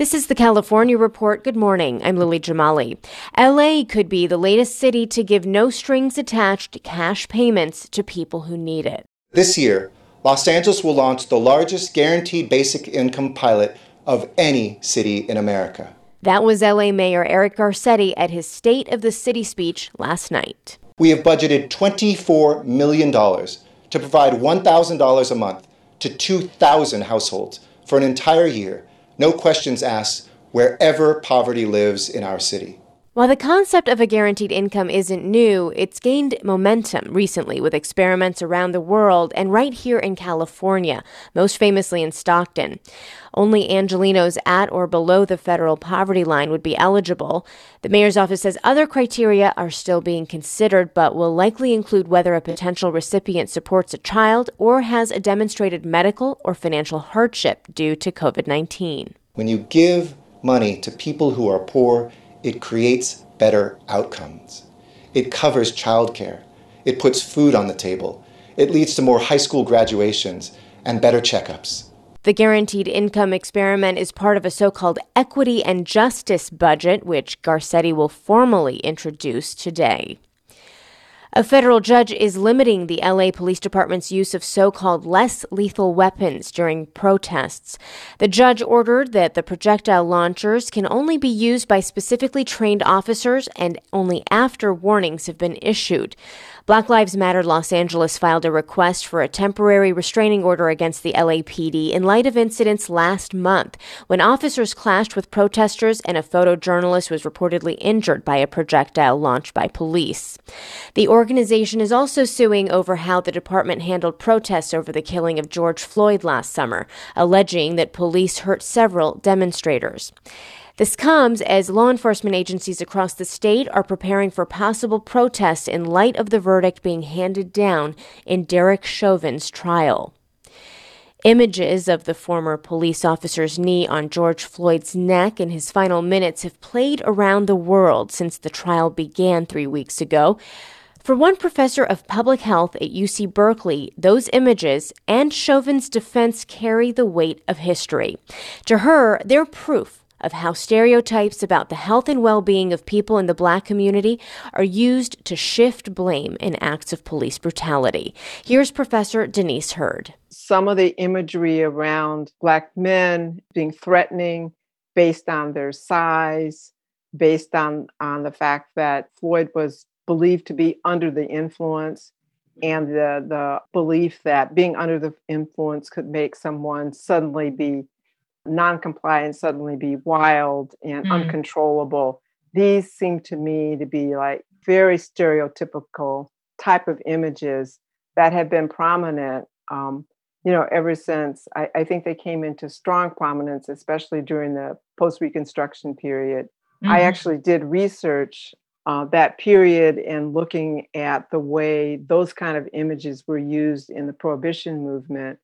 This is the California Report. Good morning. I'm Lily Jamali. LA could be the latest city to give no strings attached cash payments to people who need it. This year, Los Angeles will launch the largest guaranteed basic income pilot of any city in America. That was LA Mayor Eric Garcetti at his State of the City speech last night. We have budgeted $24 million to provide $1,000 a month to 2,000 households for an entire year no questions asked, wherever poverty lives in our city. While the concept of a guaranteed income isn't new, it's gained momentum recently with experiments around the world and right here in California, most famously in Stockton. Only Angelenos at or below the federal poverty line would be eligible. The mayor's office says other criteria are still being considered, but will likely include whether a potential recipient supports a child or has a demonstrated medical or financial hardship due to COVID 19. When you give money to people who are poor, it creates better outcomes. It covers childcare. It puts food on the table. It leads to more high school graduations and better checkups. The guaranteed income experiment is part of a so called equity and justice budget, which Garcetti will formally introduce today. A federal judge is limiting the LA Police Department's use of so called less lethal weapons during protests. The judge ordered that the projectile launchers can only be used by specifically trained officers and only after warnings have been issued. Black Lives Matter Los Angeles filed a request for a temporary restraining order against the LAPD in light of incidents last month when officers clashed with protesters and a photojournalist was reportedly injured by a projectile launched by police. The organization is also suing over how the department handled protests over the killing of George Floyd last summer, alleging that police hurt several demonstrators. This comes as law enforcement agencies across the state are preparing for possible protests in light of the verdict being handed down in Derek Chauvin's trial. Images of the former police officer's knee on George Floyd's neck in his final minutes have played around the world since the trial began three weeks ago. For one professor of public health at UC Berkeley, those images and Chauvin's defense carry the weight of history. To her, they're proof of how stereotypes about the health and well being of people in the black community are used to shift blame in acts of police brutality. Here's Professor Denise Hurd. Some of the imagery around black men being threatening based on their size, based on, on the fact that Floyd was believed to be under the influence and the, the belief that being under the influence could make someone suddenly be non-compliant suddenly be wild and mm. uncontrollable these seem to me to be like very stereotypical type of images that have been prominent um, you know ever since I, I, think they came into strong prominence especially during the post-reconstruction period mm-hmm. i actually did research uh, that period and looking at the way those kind of images were used in the prohibition movement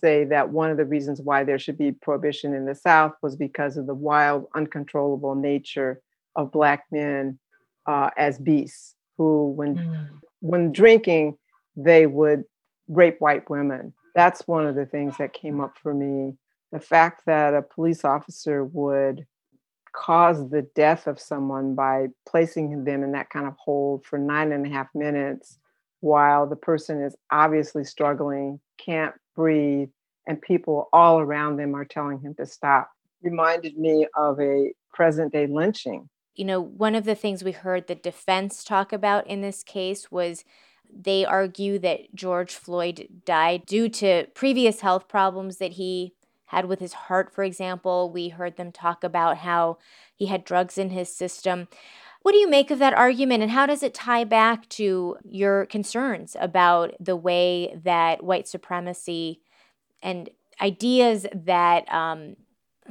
say that one of the reasons why there should be prohibition in the South was because of the wild, uncontrollable nature of Black men uh, as beasts. who, when mm. when drinking, they would rape white women. That's one of the things that came up for me. The fact that a police officer would cause the death of someone by placing them in that kind of hold for nine and a half minutes while the person is obviously struggling, can't breathe, and people all around them are telling him to stop reminded me of a present day lynching. You know, one of the things we heard the defense talk about in this case was they argue that George Floyd died due to previous health problems that he had with his heart, for example. We heard them talk about how he had drugs in his system. What do you make of that argument, and how does it tie back to your concerns about the way that white supremacy and ideas that um,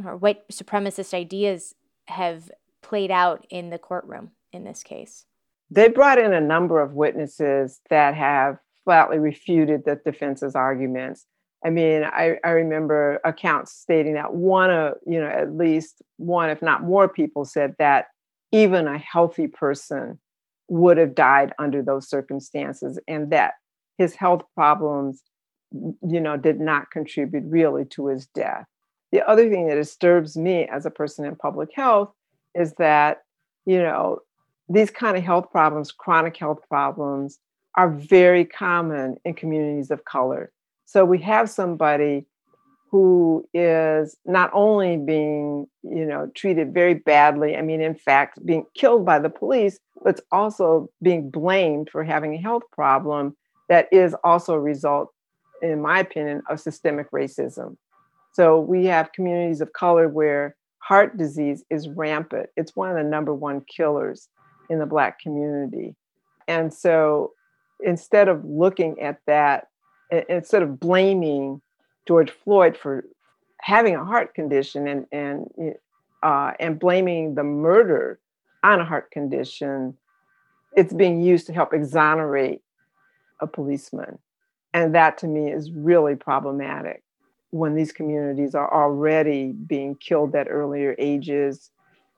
or white supremacist ideas have played out in the courtroom in this case? They brought in a number of witnesses that have flatly refuted the defense's arguments. I mean, I, I remember accounts stating that one of, you know, at least one, if not more people said that even a healthy person would have died under those circumstances and that his health problems, you know, did not contribute really to his death. The other thing that disturbs me as a person in public health is that, you know, these kind of health problems, chronic health problems, are very common in communities of color. So we have somebody who is not only being, you know, treated very badly, I mean, in fact, being killed by the police, but also being blamed for having a health problem that is also a result, in my opinion, of systemic racism. So we have communities of color where heart disease is rampant. It's one of the number one killers in the Black community. And so instead of looking at that, instead of blaming George Floyd for having a heart condition and, and, uh, and blaming the murder on a heart condition, it's being used to help exonerate a policeman. And that to me is really problematic when these communities are already being killed at earlier ages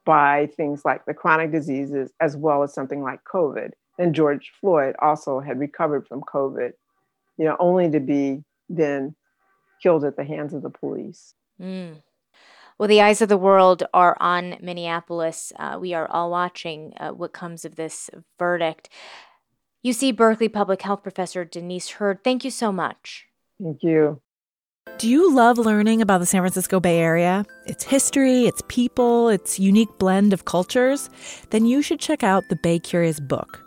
by things like the chronic diseases, as well as something like COVID. And George Floyd also had recovered from COVID, you know, only to be then killed at the hands of the police. Mm. Well, the eyes of the world are on Minneapolis. Uh, we are all watching uh, what comes of this verdict. UC Berkeley Public Health Professor Denise Hurd, thank you so much. Thank you. Do you love learning about the San Francisco Bay Area? Its history, its people, its unique blend of cultures? Then you should check out the Bay Curious book.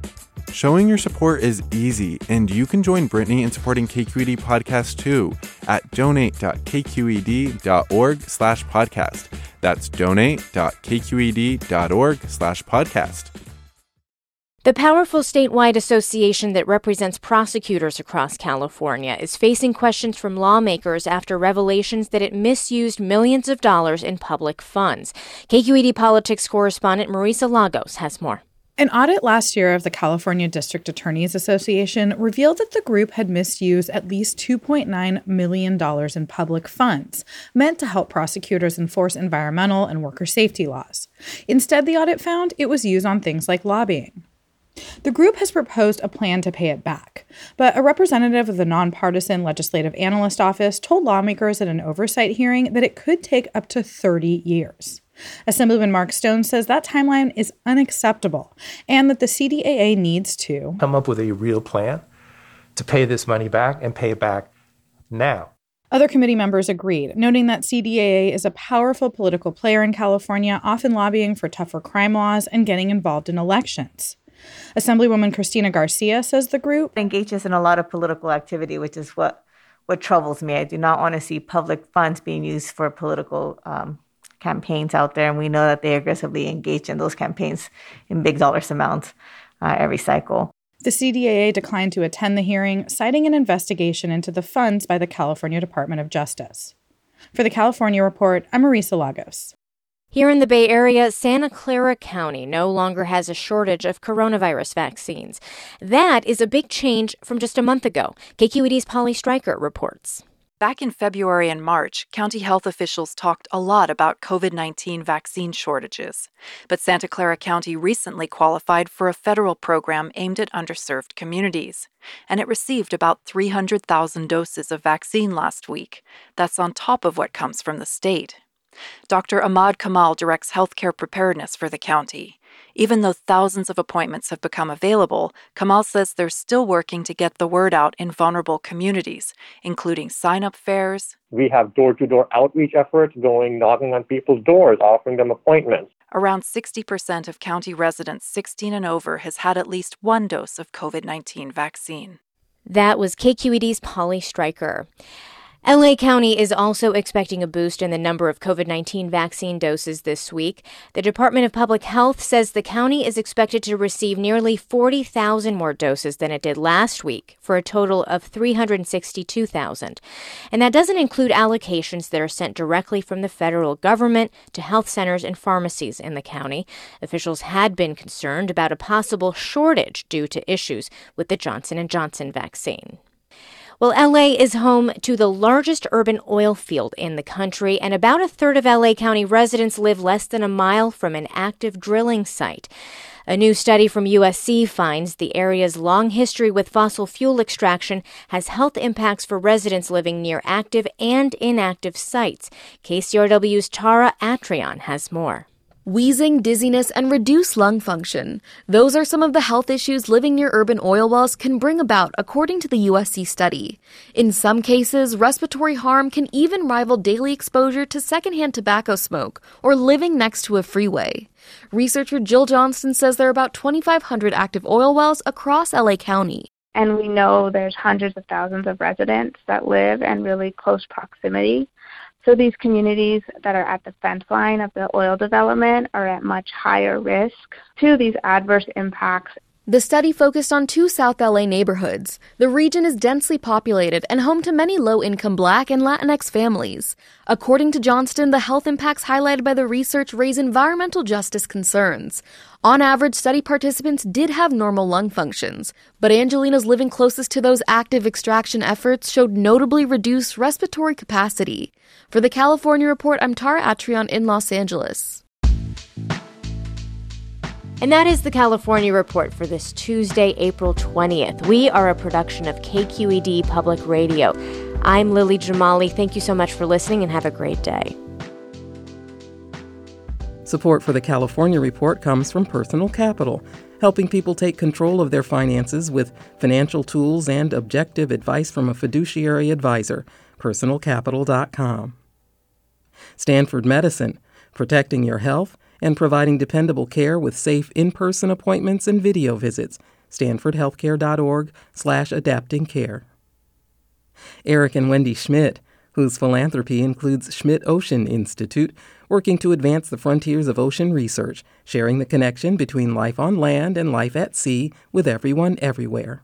Showing your support is easy, and you can join Brittany in supporting KQED Podcast too at donate.kqed.org slash podcast. That's donate.kqed.org slash podcast. The powerful statewide association that represents prosecutors across California is facing questions from lawmakers after revelations that it misused millions of dollars in public funds. KQED politics correspondent Marisa Lagos has more. An audit last year of the California District Attorneys Association revealed that the group had misused at least $2.9 million in public funds meant to help prosecutors enforce environmental and worker safety laws. Instead, the audit found it was used on things like lobbying. The group has proposed a plan to pay it back, but a representative of the nonpartisan Legislative Analyst Office told lawmakers at an oversight hearing that it could take up to 30 years. Assemblyman Mark Stone says that timeline is unacceptable and that the CDAA needs to come up with a real plan to pay this money back and pay it back now. Other committee members agreed, noting that CDAA is a powerful political player in California, often lobbying for tougher crime laws and getting involved in elections. Assemblywoman Cristina Garcia says the group engages in a lot of political activity, which is what what troubles me. I do not want to see public funds being used for political um, campaigns out there, and we know that they aggressively engage in those campaigns in big dollars amounts uh, every cycle. The CDAA declined to attend the hearing, citing an investigation into the funds by the California Department of Justice. For the California Report, I'm Marisa Lagos. Here in the Bay Area, Santa Clara County no longer has a shortage of coronavirus vaccines. That is a big change from just a month ago. KQED's Polly Stryker reports. Back in February and March, county health officials talked a lot about COVID 19 vaccine shortages. But Santa Clara County recently qualified for a federal program aimed at underserved communities, and it received about 300,000 doses of vaccine last week. That's on top of what comes from the state. Dr. Ahmad Kamal directs healthcare preparedness for the county. Even though thousands of appointments have become available, Kamal says they're still working to get the word out in vulnerable communities, including sign up fairs. We have door to door outreach efforts going, knocking on people's doors, offering them appointments. Around 60% of county residents 16 and over has had at least one dose of COVID 19 vaccine. That was KQED's Polly Stryker. LA County is also expecting a boost in the number of COVID 19 vaccine doses this week. The Department of Public Health says the county is expected to receive nearly 40,000 more doses than it did last week, for a total of 362,000. And that doesn't include allocations that are sent directly from the federal government to health centers and pharmacies in the county. Officials had been concerned about a possible shortage due to issues with the Johnson & Johnson vaccine. Well, LA is home to the largest urban oil field in the country, and about a third of LA County residents live less than a mile from an active drilling site. A new study from USC finds the area's long history with fossil fuel extraction has health impacts for residents living near active and inactive sites. KCRW's Tara Atrian has more. Wheezing, dizziness, and reduced lung function. Those are some of the health issues living near urban oil wells can bring about, according to the USC study. In some cases, respiratory harm can even rival daily exposure to secondhand tobacco smoke or living next to a freeway. Researcher Jill Johnston says there are about 2,500 active oil wells across LA County. And we know there's hundreds of thousands of residents that live in really close proximity so these communities that are at the fence line of the oil development are at much higher risk to these adverse impacts. The study focused on two South LA neighborhoods. The region is densely populated and home to many low income Black and Latinx families. According to Johnston, the health impacts highlighted by the research raise environmental justice concerns. On average, study participants did have normal lung functions, but Angelenos living closest to those active extraction efforts showed notably reduced respiratory capacity. For the California Report, I'm Tara Atrian in Los Angeles. And that is the California Report for this Tuesday, April 20th. We are a production of KQED Public Radio. I'm Lily Jamali. Thank you so much for listening and have a great day. Support for the California Report comes from Personal Capital, helping people take control of their finances with financial tools and objective advice from a fiduciary advisor. PersonalCapital.com. Stanford Medicine, protecting your health and providing dependable care with safe in-person appointments and video visits. StanfordHealthcare.org slash adapting care. Eric and Wendy Schmidt, whose philanthropy includes Schmidt Ocean Institute, working to advance the frontiers of ocean research, sharing the connection between life on land and life at sea with everyone everywhere.